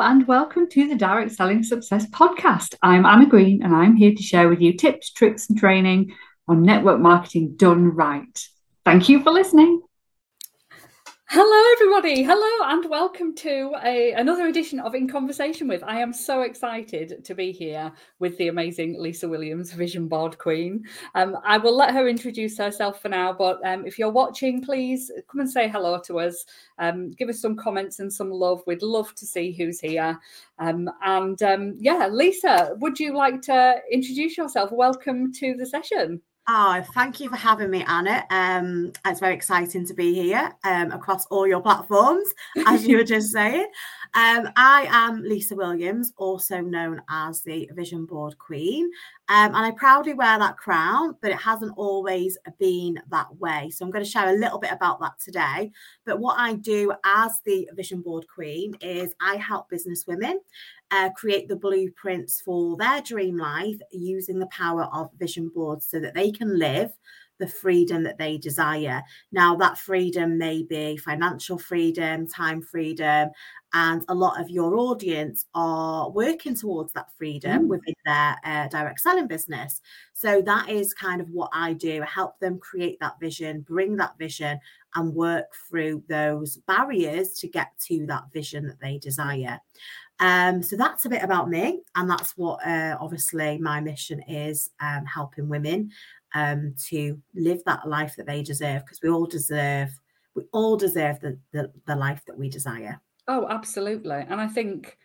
And welcome to the Direct Selling Success Podcast. I'm Anna Green, and I'm here to share with you tips, tricks, and training on network marketing done right. Thank you for listening. Hello, everybody. Hello, and welcome to a, another edition of In Conversation with. I am so excited to be here with the amazing Lisa Williams, Vision Board Queen. Um, I will let her introduce herself for now, but um, if you're watching, please come and say hello to us. Um, give us some comments and some love. We'd love to see who's here. Um, and um, yeah, Lisa, would you like to introduce yourself? Welcome to the session. Oh, thank you for having me, Anna. Um, it's very exciting to be here um, across all your platforms, as you were just saying. Um, I am Lisa Williams, also known as the Vision Board Queen, um, and I proudly wear that crown, but it hasn't always been that way. So I'm going to share a little bit about that today. But what I do as the Vision Board Queen is I help business women uh, create the blueprints for their dream life using the power of vision boards so that they can live the freedom that they desire. Now, that freedom may be financial freedom, time freedom, and a lot of your audience are working towards that freedom mm. within their uh, direct selling business. So, that is kind of what I do. I help them create that vision, bring that vision, and work through those barriers to get to that vision that they desire. Um, so that's a bit about me, and that's what uh, obviously my mission is um, helping women um, to live that life that they deserve because we all deserve we all deserve the, the the life that we desire. Oh, absolutely, and I think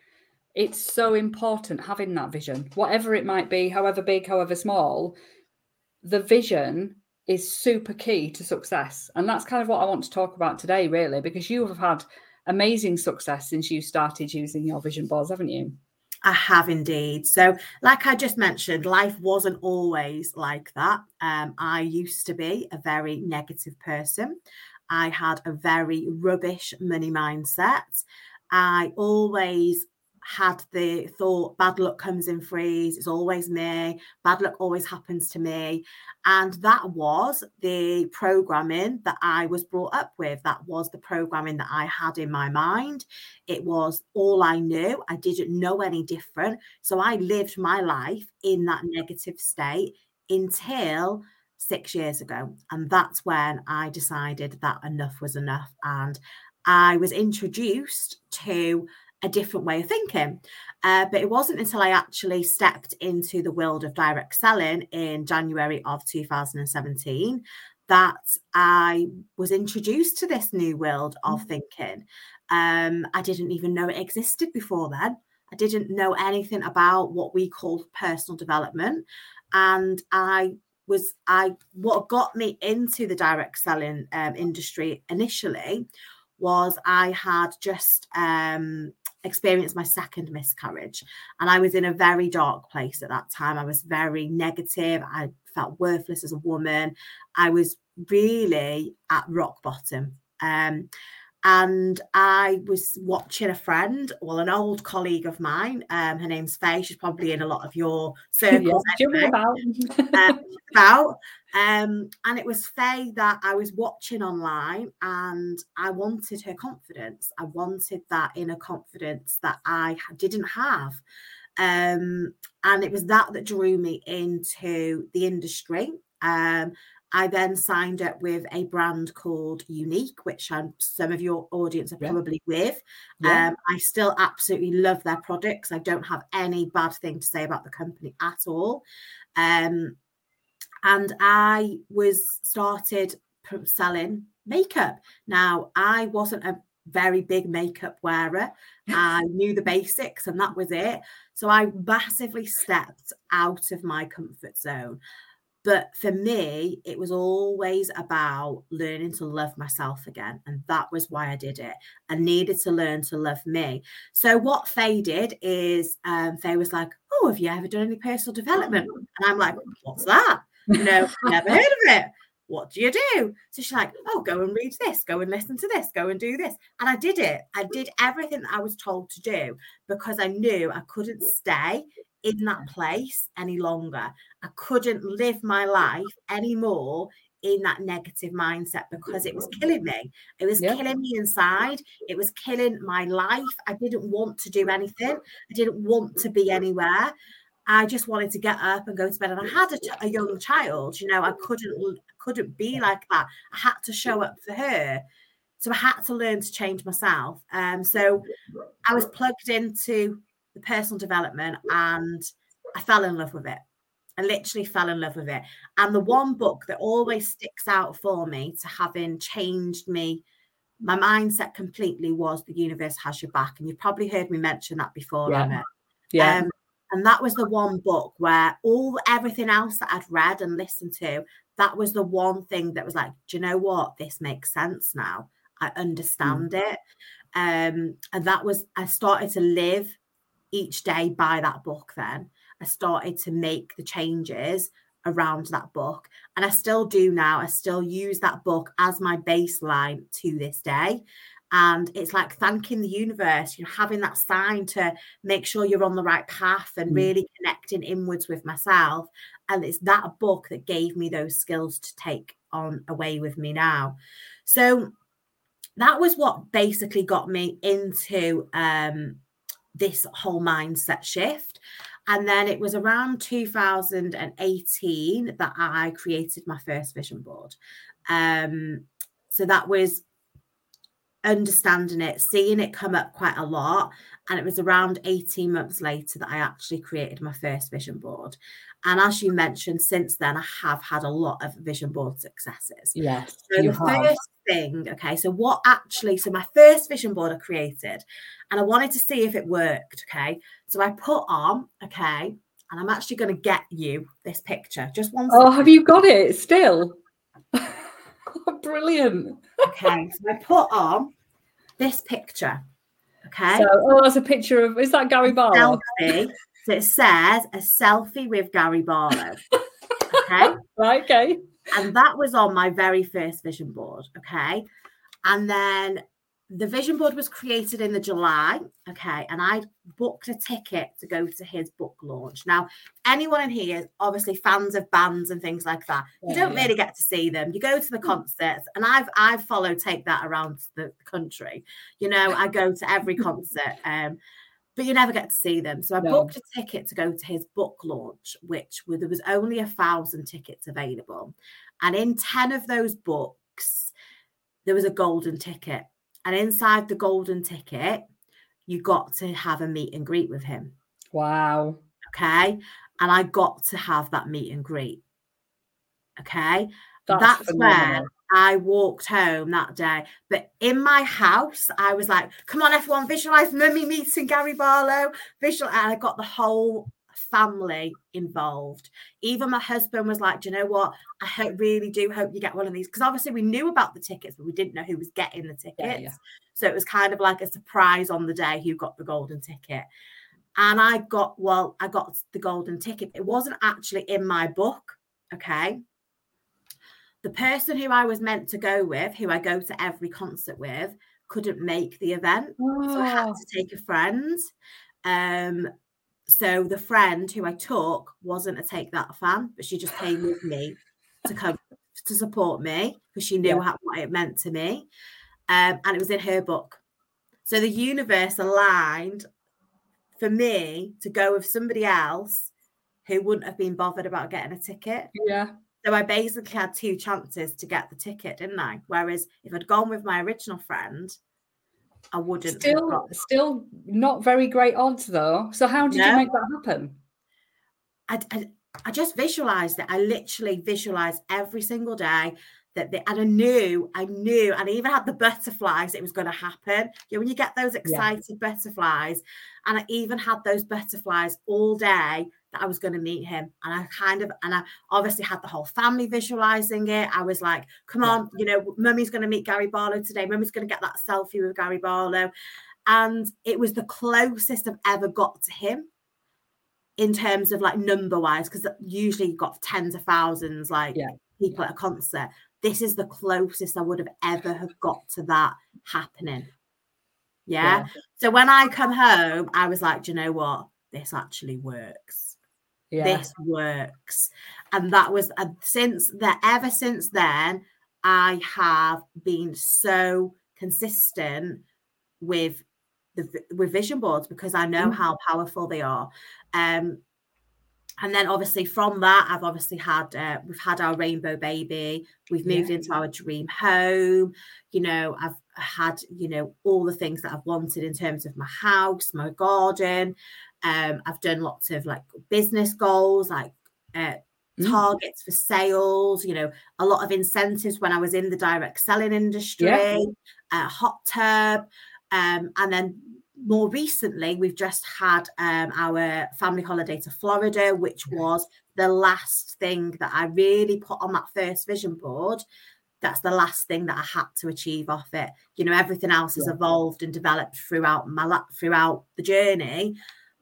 it's so important having that vision, whatever it might be, however big, however small. The vision is super key to success, and that's kind of what I want to talk about today, really, because you have had amazing success since you started using your vision boards, haven't you? I have indeed. So, like I just mentioned, life wasn't always like that. Um, I used to be a very negative person. I had a very rubbish money mindset. I always had the thought bad luck comes in threes it's always me bad luck always happens to me. And that was the programming that i was brought up with. That was the programming that i had in my mind. It was all i knew. I didn't know any different. So i lived my life in that negative state until six years ago. And that's when i decided that enough was enough. And i was introduced to a different way of thinking. Uh, but it wasn't until I actually stepped into the world of direct selling in January of 2017 that I was introduced to this new world of mm. thinking. Um, I didn't even know it existed before then. I didn't know anything about what we call personal development. And I was, I, what got me into the direct selling um, industry initially was I had just um, experienced my second miscarriage. And I was in a very dark place at that time. I was very negative. I felt worthless as a woman. I was really at rock bottom. Um, and I was watching a friend, well, an old colleague of mine. Um, her name's Faye. She's probably in a lot of your circles. yes, about. um, about. Um, and it was Faye that I was watching online, and I wanted her confidence. I wanted that inner confidence that I didn't have. Um, and it was that that drew me into the industry. Um, I then signed up with a brand called Younique, which I'm, some of your audience are yeah. probably with. Yeah. Um, I still absolutely love their products. I don't have any bad thing to say about the company at all. Um, and I was started selling makeup. Now, I wasn't a very big makeup wearer. I knew the basics and that was it. So I massively stepped out of my comfort zone. But for me, it was always about learning to love myself again. And that was why I did it. I needed to learn to love me. So, what Faye did is um, Faye was like, Oh, have you ever done any personal development? And I'm like, What's that? You know, never heard of it. What do you do? So she's like, Oh, go and read this, go and listen to this, go and do this. And I did it. I did everything that I was told to do because I knew I couldn't stay in that place any longer. I couldn't live my life anymore in that negative mindset because it was killing me. It was Yeah. killing me inside. It was killing my life. I didn't want to do anything. I didn't want to be anywhere. I just wanted to get up and go to bed. And I had a, a young child, you know, I couldn't couldn't be like that. I had to show up for her. So I had to learn to change myself. Um, so I was plugged into the personal development and I fell in love with it. I literally fell in love with it. And the one book that always sticks out for me to having changed me, my mindset completely was The Universe Has Your Back. And you've probably heard me mention that before, Yeah. Emma. Yeah. Um, and that was the one book where all everything else that I'd read and listened to, that was the one thing that was like, do you know what? This makes sense now. I understand it. Um, and that was, I started to live each day by that book then. I started to make the changes around that book. And I still do now. I still use that book as my baseline to this day. And it's like thanking the universe, you know, having that sign to make sure you're on the right path and Mm. really connecting inwards with myself. And it's that book that gave me those skills to take on away with me now. So that was what basically got me into um, this whole mindset shift. And then it was around 2018 that I created my first vision board. Um, so that was understanding it, seeing it come up quite a lot. And it was around 18 months later that I actually created my first vision board. And as you mentioned, since then, I have had a lot of vision board successes. yes. So the have. first thing, okay, so what actually, so my first vision board I created, and I wanted to see if it worked, okay. So I put on, okay, and I'm actually going to get you this picture. Just one Oh, have you got it still? Brilliant. okay. So I put on this picture, okay. So, oh, that's a picture of. Is that Gary Barlow? selfie. So it says a selfie with Gary Barlow. Okay. Right. Okay. and that was on my very first vision board okay and then the vision board was created in the july okay and i booked a ticket to go to his book launch now anyone in here is obviously fans of bands and things like that you don't yeah. really get to see them you go to the concerts and i've i've followed take that around the country you know i go to every concert um but you never get to see them. So I No. booked a ticket to go to his book launch, which were, there was only a thousand tickets available. And in 10 of those books, there was a golden ticket. And inside the golden ticket, you got to have a meet and greet with him. Wow. Okay. And I got to have that meet and greet. Okay. That's, That's phenomenal. when I walked home that day. But in my house, I was like, come on, everyone, visualize mummy meeting Gary Barlow. Visual. And I got the whole family involved. Even my husband was like, do you know what? I hope, really do hope you get one of these. Because obviously we knew about the tickets, but we didn't know who was getting the tickets. Yeah, yeah. So it was kind of like a surprise on the day who got the golden ticket. And I got, well, I got the golden ticket. It wasn't actually in my book. Okay the person who I was meant to go with, who I go to every concert with, couldn't make the event. So I had Oh, to take a friend. Um, so the friend who I took wasn't a Take That fan, but she just came with me to come to support me because she knew Yeah. how, what it meant to me. Um, and it was in her book. So the universe aligned for me to go with somebody else who wouldn't have been bothered about getting a ticket. yeah. So I basically had two chances to get the ticket, didn't I? Whereas if I'd gone with my original friend, I wouldn't. Still, still not very great odds though. So how did you make that happen? I, I, I just visualized it. I literally visualized every single day that the, and I knew, I knew, and I even had the butterflies. It was going to happen. You know, when you get those excited butterflies, and I even had those butterflies all day that I was going to meet him. And I kind of, and I obviously had the whole family visualizing it. I was like, come on, you know, mummy's going to meet Gary Barlow today. Mummy's going to get that selfie with Gary Barlow. And it was the closest I've ever got to him in terms of like number wise, because usually you've got tens of thousands like Yeah. people at a concert. This is the closest I would have ever have got to that happening. Yeah. So when I come home, I was like, do you know what? This actually works. Yeah. This works. And that was uh, since that ever since then, I have been so consistent with the with vision boards because I know Mm. how powerful they are. Um, and then obviously from that, I've obviously had uh, we've had our rainbow baby. We've moved Yeah. into our dream home. You know, I've had you know all the things that I've wanted in terms of my house, my garden. Um, I've done lots of like business goals, like uh, Mm. targets for sales. You know, a lot of incentives when I was in the direct selling industry. A hot tub, um, and then more recently, we've just had um, our family holiday to Florida, which was the last thing that I really put on that first vision board. That's the last thing that I had to achieve off it. You know, everything else has evolved and developed throughout my la- throughout the journey,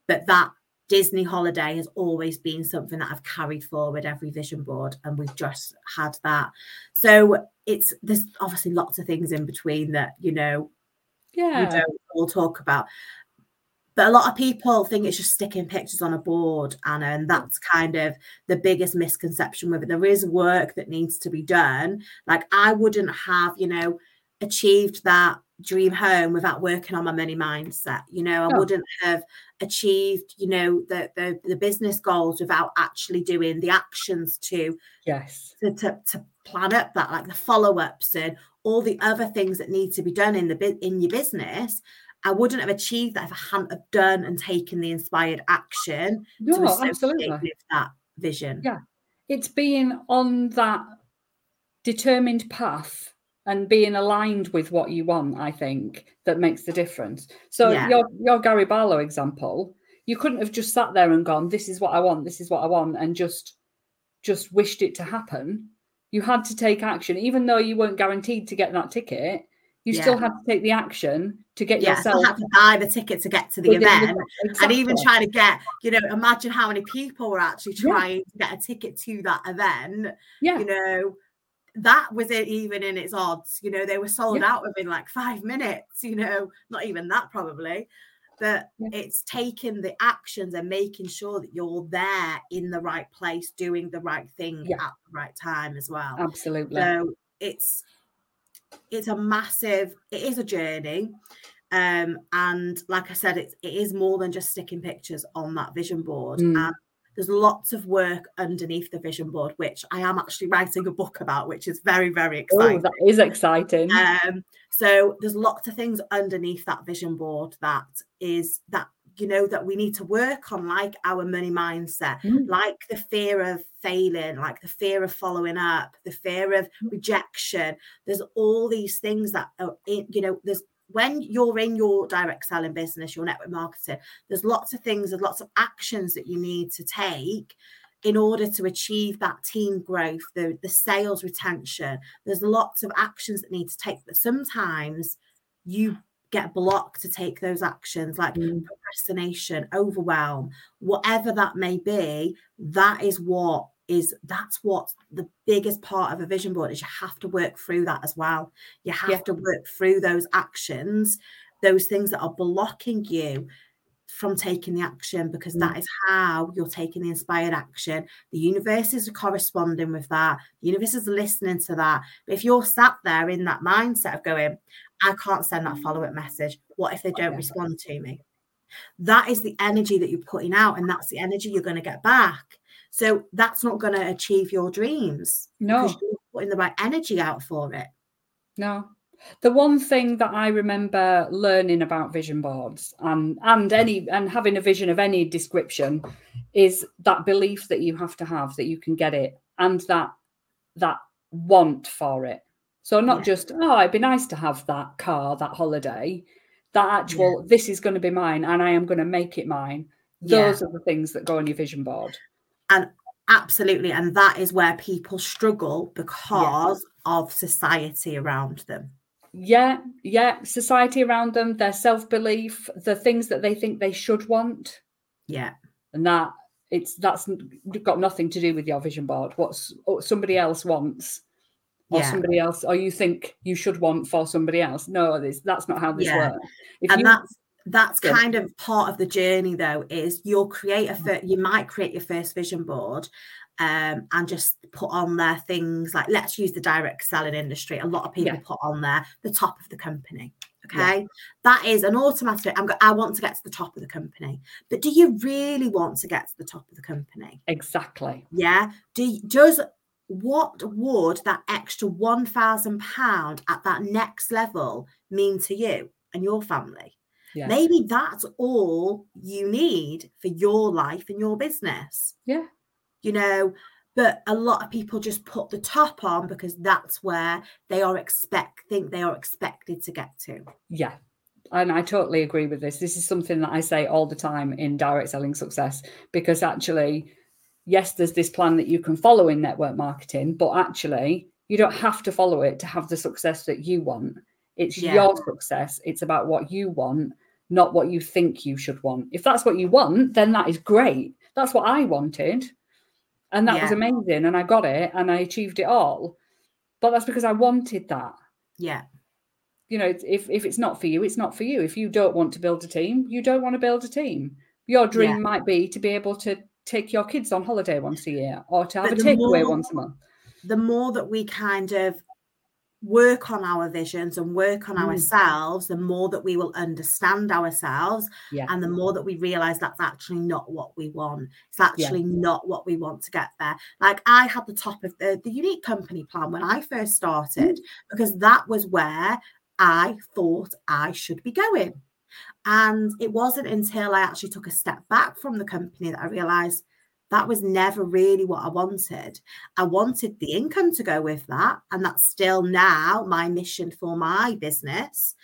but that Disney holiday has always been something that I've carried forward every vision board, and we've just had that. So it's there's obviously lots of things in between that you know we Yeah. don't all talk about. But a lot of people think it's just sticking pictures on a board, Anna, and that's kind of the biggest misconception with it. There is work that needs to be done. Like I wouldn't have, you know, achieved that dream home without working on my money mindset. You know, I No. wouldn't have achieved, you know, the, the the business goals without actually doing the actions to Yes. to, to, to plan up that like the follow-ups and all the other things that need to be done in the in your business i wouldn't have achieved that if i hadn't have done and taken the inspired action to No, absolutely. with that vision Yeah. It's being on that determined path and being aligned with what you want, I think, that makes the difference. So Yeah. your your Gary Barlow example, you couldn't have just sat there and gone, This is what I want, this is what I want, and just just wished it to happen. You had to take action, even though you weren't guaranteed to get that ticket. You still Yeah. had to take the action to get yeah yourself had to buy the ticket to get to the event and even Exactly. trying to get you know imagine how many people were actually Yeah. trying to get a ticket to that event Yeah. you know that was it even in its odds you know they were sold Yeah. out within like five minutes you know not even that probably but Yeah. it's taking the actions and making sure that you're there in the right place doing the right thing Yeah. at the right time as well Absolutely. so it's it's a massive it is a journey um and like i said it's it is more than just sticking pictures on that vision board Mm. and there's lots of work underneath the vision board which i am actually writing a book about which is very very exciting. oh, that is exciting. um so there's lots of things underneath that vision board that is that you know that we need to work on like our money mindset Mm. like the fear of failing like the fear of following up the fear of Mm. rejection there's all these things that are in you know there's when you're in your direct selling business your network marketing there's lots of things there's lots of actions that you need to take in order to achieve that team growth the the sales retention there's lots of actions that need to take but sometimes you get blocked to take those actions like Mm. procrastination overwhelm whatever that may be that is what is that's what the biggest part of a vision board is you have to work through that as well you have Yeah. to work through those actions those things that are blocking you from taking the action because Mm. that is how you're taking the inspired action. The universe is corresponding with that. The universe is listening to that. But if you're sat there in that mindset of going, I can't send that follow up message. What if they don't respond to me? That is the energy that you're putting out, and that's the energy you're going to get back. So that's not going to achieve your dreams No. you're putting the right energy out for it. No. The one thing that I remember learning about vision boards and and any and having a vision of any description is that belief that you have to have that you can get it and that that want for it. So not Yeah. just oh it'd be nice to have that car that holiday that actual this is going to be mine and I am going to make it mine. Yeah. Those are the things that go on your vision board. And absolutely. And that is where people struggle because of society around them. Yeah, yeah, society around them, their self-belief, the things that they think they should want. Yeah. and that it's that's got nothing to do with your vision board what's what somebody else wants or Yeah. somebody else or you think you should want for somebody else no this that's not how this Yeah. works if and you that's that's yeah. kind of part of the journey though is you'll create a fir- you might create your first vision board um, and just put on there things like let's use the direct selling industry. A lot of people yeah. put on there the top of the company okay? Yeah. that is an automatic i'm go- i want to get to the top of the company. But do you really want to get to the top of the company? Exactly. Yeah? Do does what would that extra 1000 pound at that next level mean to you and your family yeah. maybe that's all you need for your life and your business. Yeah. You know but a lot of people just put the top on because that's where they are expect think they are expected to get to. Yeah. And i totally agree with this. This is something that i say all the time in direct selling success because actually yes there's this plan that you can follow in network marketing but actually you don't have to follow it to have the success that you want it's yeah. your success. It's about what you want not what you think you should want. If that's what you want then that is great. That's what i wanted. And that yeah. was amazing and i got it and i achieved it all. But that's because i wanted that. Yeah. You know if, if it's not for you it's not for you. If you don't want to build a team you don't want to build a team. Your dream yeah. might be to be able to take your kids on holiday once a year or to have but a takeaway once a month. the more that we kind of work on our visions and work on mm. ourselves, the more that we will understand ourselves yeah. and the more that we realize that's actually not what we want. It's actually yeah. not what we want to get there. Like I had the top of the, the Younique company plan when I first started mm. because that was where I thought I should be going. And it wasn't until I actually took a step back from the company that I realized that was never really what I wanted. I wanted the income to go with that. And that's still now my mission for my business.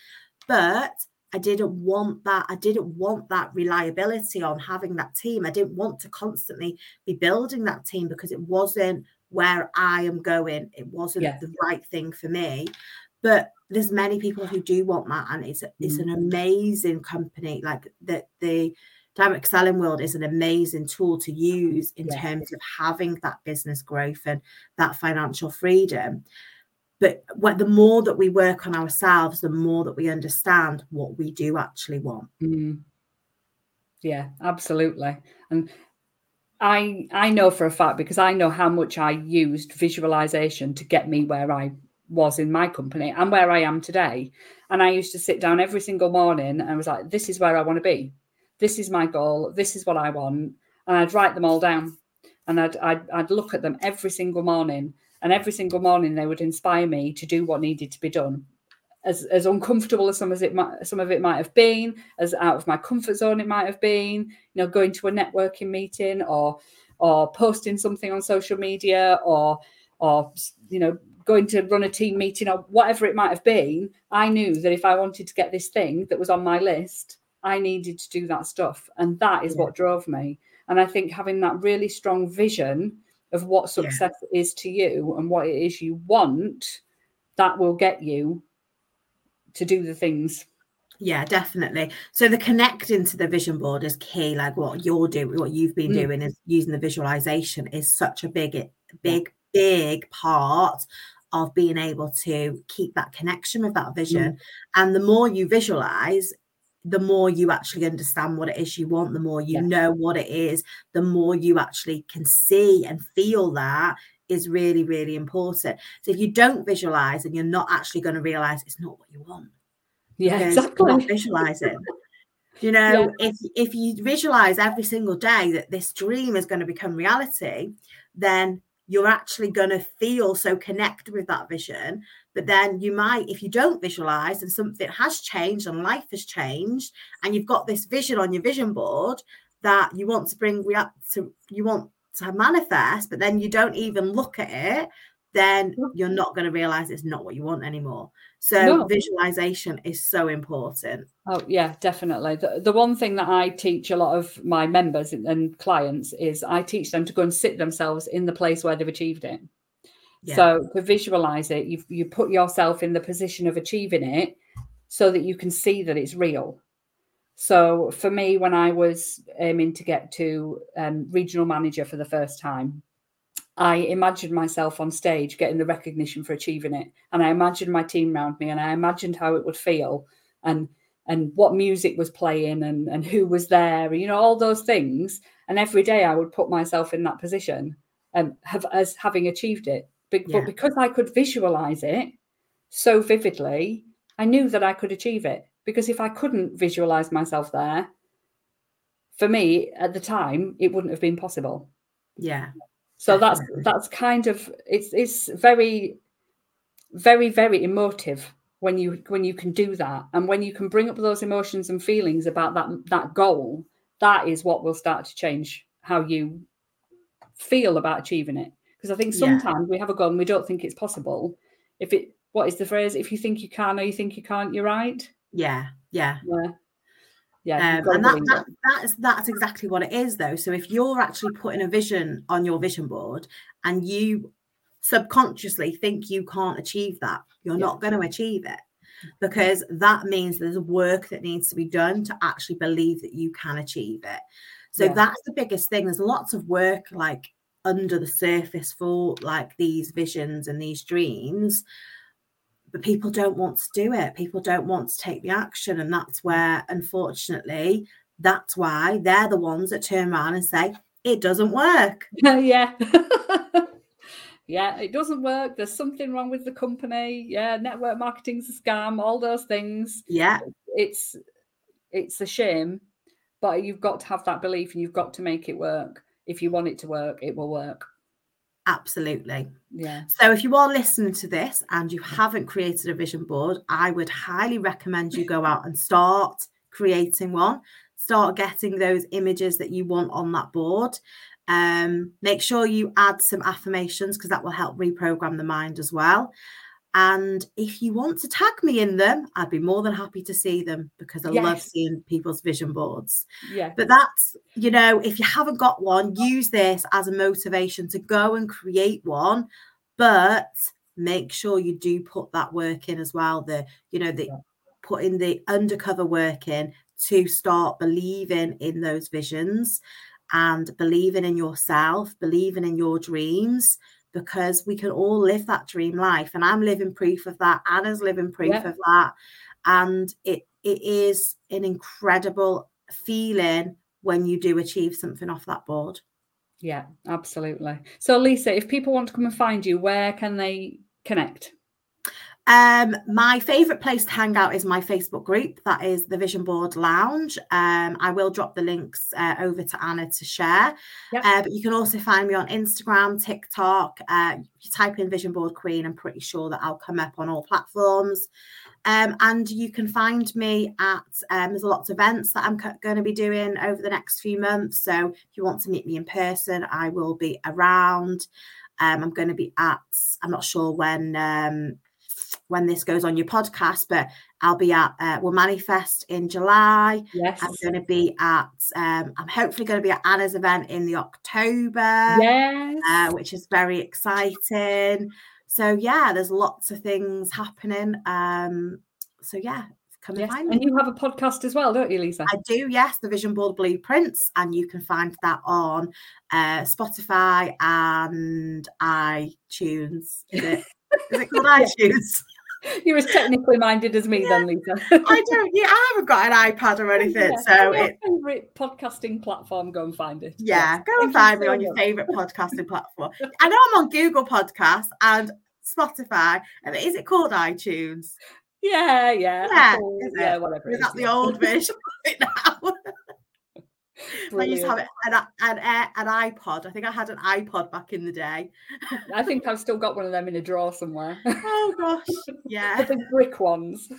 But I didn't want that. I didn't want that reliability on having that team. I didn't want to constantly be building that team because it wasn't where I am going. It wasn't yeah. the right thing for me. But there's many people who do want that, and it's it's an mm. amazing company. Like that the direct selling world is an amazing tool to use in yeah. terms of having that business growth and that financial freedom. But what, the more that we work on ourselves the more that we understand what we do actually want. Mm. yeah absolutely. And i i know for a fact because i know how much i used visualization to get me where i was in my company and where i am today. And i used to sit down every single morning and I was like this is where i want to be this is my goal, this is what I want. And I'd write them all down and I'd, I'd, I'd look at them every single morning. And every single morning they would inspire me to do what needed to be done. As, as uncomfortable as some as it might, some of it might have been, as out of my comfort zone it might have been, you know, going to a networking meeting or or posting something on social media or or you know going to run a team meeting or whatever it might have been, I knew that if I wanted to get this thing that was on my list, I needed to do that stuff. And that is yeah. what drove me. And I think having that really strong vision of what success yeah. is to you and what it is you want, that will get you to do the things. Yeah, definitely. So the connecting to the vision board is key. Like what you're doing, what you've been mm. doing is using the visualization is such a big, big, big part of being able to keep that connection with that vision. Mm. And the more you visualize, the more you actually understand what it is you want, the more you yeah. know what it is, the more you actually can see and feel that is really, really important. So if you don't visualize and you're not actually going to realize it's not what you want. Yeah, exactly. Not visualizing. you know, yeah. if if you visualize every single day that this dream is going to become reality, then you're actually going to feel so connected with that vision. But then you might, if you don't visualize and something has changed and life has changed, and you've got this vision on your vision board that you want to bring to, you want to manifest, but then you don't even look at it, then mm-hmm. you're not going to realize it's not what you want anymore. So no. visualization is so important. Oh yeah, definitely. The, the one thing that I teach a lot of my members and clients is I teach them to go and sit themselves in the place where they've achieved it. Yeah. So to visualize it, you you put yourself in the position of achieving it so that you can see that it's real. So for me, when I was aiming to get to um, regional manager for the first time, I imagined myself on stage getting the recognition for achieving it. And I imagined my team around me and I imagined how it would feel. And and what music was playing and, and who was there, you know, all those things. And every day I would put myself in that position and have as having achieved it. But, Yeah. but because I could visualize it so vividly, I knew that I could achieve it. Because if I couldn't visualize myself there, for me at the time, it wouldn't have been possible. Yeah. So that's that's kind of it's it's very, very, very emotive when you when you can do that and when you can bring up those emotions and feelings about that that goal. That is what will start to change how you feel about achieving it. Because I think Yeah. sometimes we have a goal and we don't think it's possible. If it what is the phrase? If you think you can or you think you can't, you're right. Yeah. Yeah. Yeah. Yeah. Um, and that, that that's that's exactly what it is though so if you're actually putting a vision on your vision board and you subconsciously think you can't achieve that you're Yeah. not going to achieve it because that means there's work that needs to be done to actually believe that you can achieve it so Yeah. that's the biggest thing there's lots of work like under the surface for like these visions and these dreams but people don't want to do it. People don't want to take the action. And that's where, unfortunately, that's why they're the ones that turn around and say, it doesn't work. yeah. yeah, it doesn't work. There's something wrong with the company. Yeah, network marketing's a scam, all those things. Yeah, It's it's a shame, but you've got to have that belief and you've got to make it work. If you want it to work, it will work. absolutely. Yeah. So if you are listening to this and you haven't created a vision board, I would highly recommend you go out and start creating one. Start getting those images that you want on that board. Um, make sure you add some affirmations because that will help reprogram the mind as well. And if you want to tag me in them, I'd be more than happy to see them because I love seeing people's vision boards. Yeah. But that's, you know, if you haven't got one, use this as a motivation to go and create one. But make sure you do put that work in as well. The, you know, the putting the undercover work in to start believing in those visions and believing in yourself, believing in your dreams, because we can all live that dream life. And I'm living proof of that. Anna's living proof of that. And it it is an incredible feeling when you do achieve something off that board. Yeah, absolutely. So Lisa, if people want to come and find you, where can they connect? Um, my favorite place to hang out is my Facebook group. That is the Vision Board Lounge. Um, I will drop the links uh, over to Anna to share. Yep. Uh, but you can also find me on Instagram, TikTok. Uh, you type in Vision Board Queen, I'm pretty sure that I'll come up on all platforms. Um, and you can find me at um, there's a lots of events that I'm going to be doing over the next few months. So if you want to meet me in person, I will be around. Um, I'm going to be at. I'm not sure when um, when this goes on your podcast, but I'll be at uh, Will Manifest in July. Yes. I'm going to be at. Um, I'm hopefully going to be at Anna's event in the October Yes. uh, which is very exciting. So yeah, there's lots of things happening. Um, so yeah, come and yes. find me. And you have a podcast as well, don't you, Lisa? I do, yes, the Vision Board Blueprints, and you can find that on uh, Spotify and iTunes. Is it? Is it called iTunes? You're as technically minded as me, then, Lisa. I don't. Yeah, I haven't got an iPad or anything, Yeah. so Your it. favorite podcasting platform, go and find it. Yeah, Yes. go and find me on your favorite podcasting platform. I know I'm on Google Podcasts and Spotify, and is it called iTunes? Yeah, yeah. Yeah, Apple, is yeah, whatever. Is that the yeah. old version of it now? I used to have an, an, an, iPod. I think I had an iPod back in the day. I think I've still got one of them in a drawer somewhere. Oh gosh, yeah. the brick ones.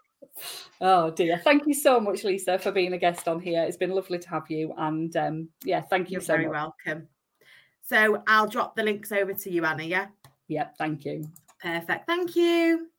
oh dear. Thank you so much, Lisa, for being a guest on here. It's been lovely to have you. And um, yeah, thank you You're so very much. welcome. So I'll drop the links over to you, Anna. Yeah, Yeah, thank you. perfect. Thank you.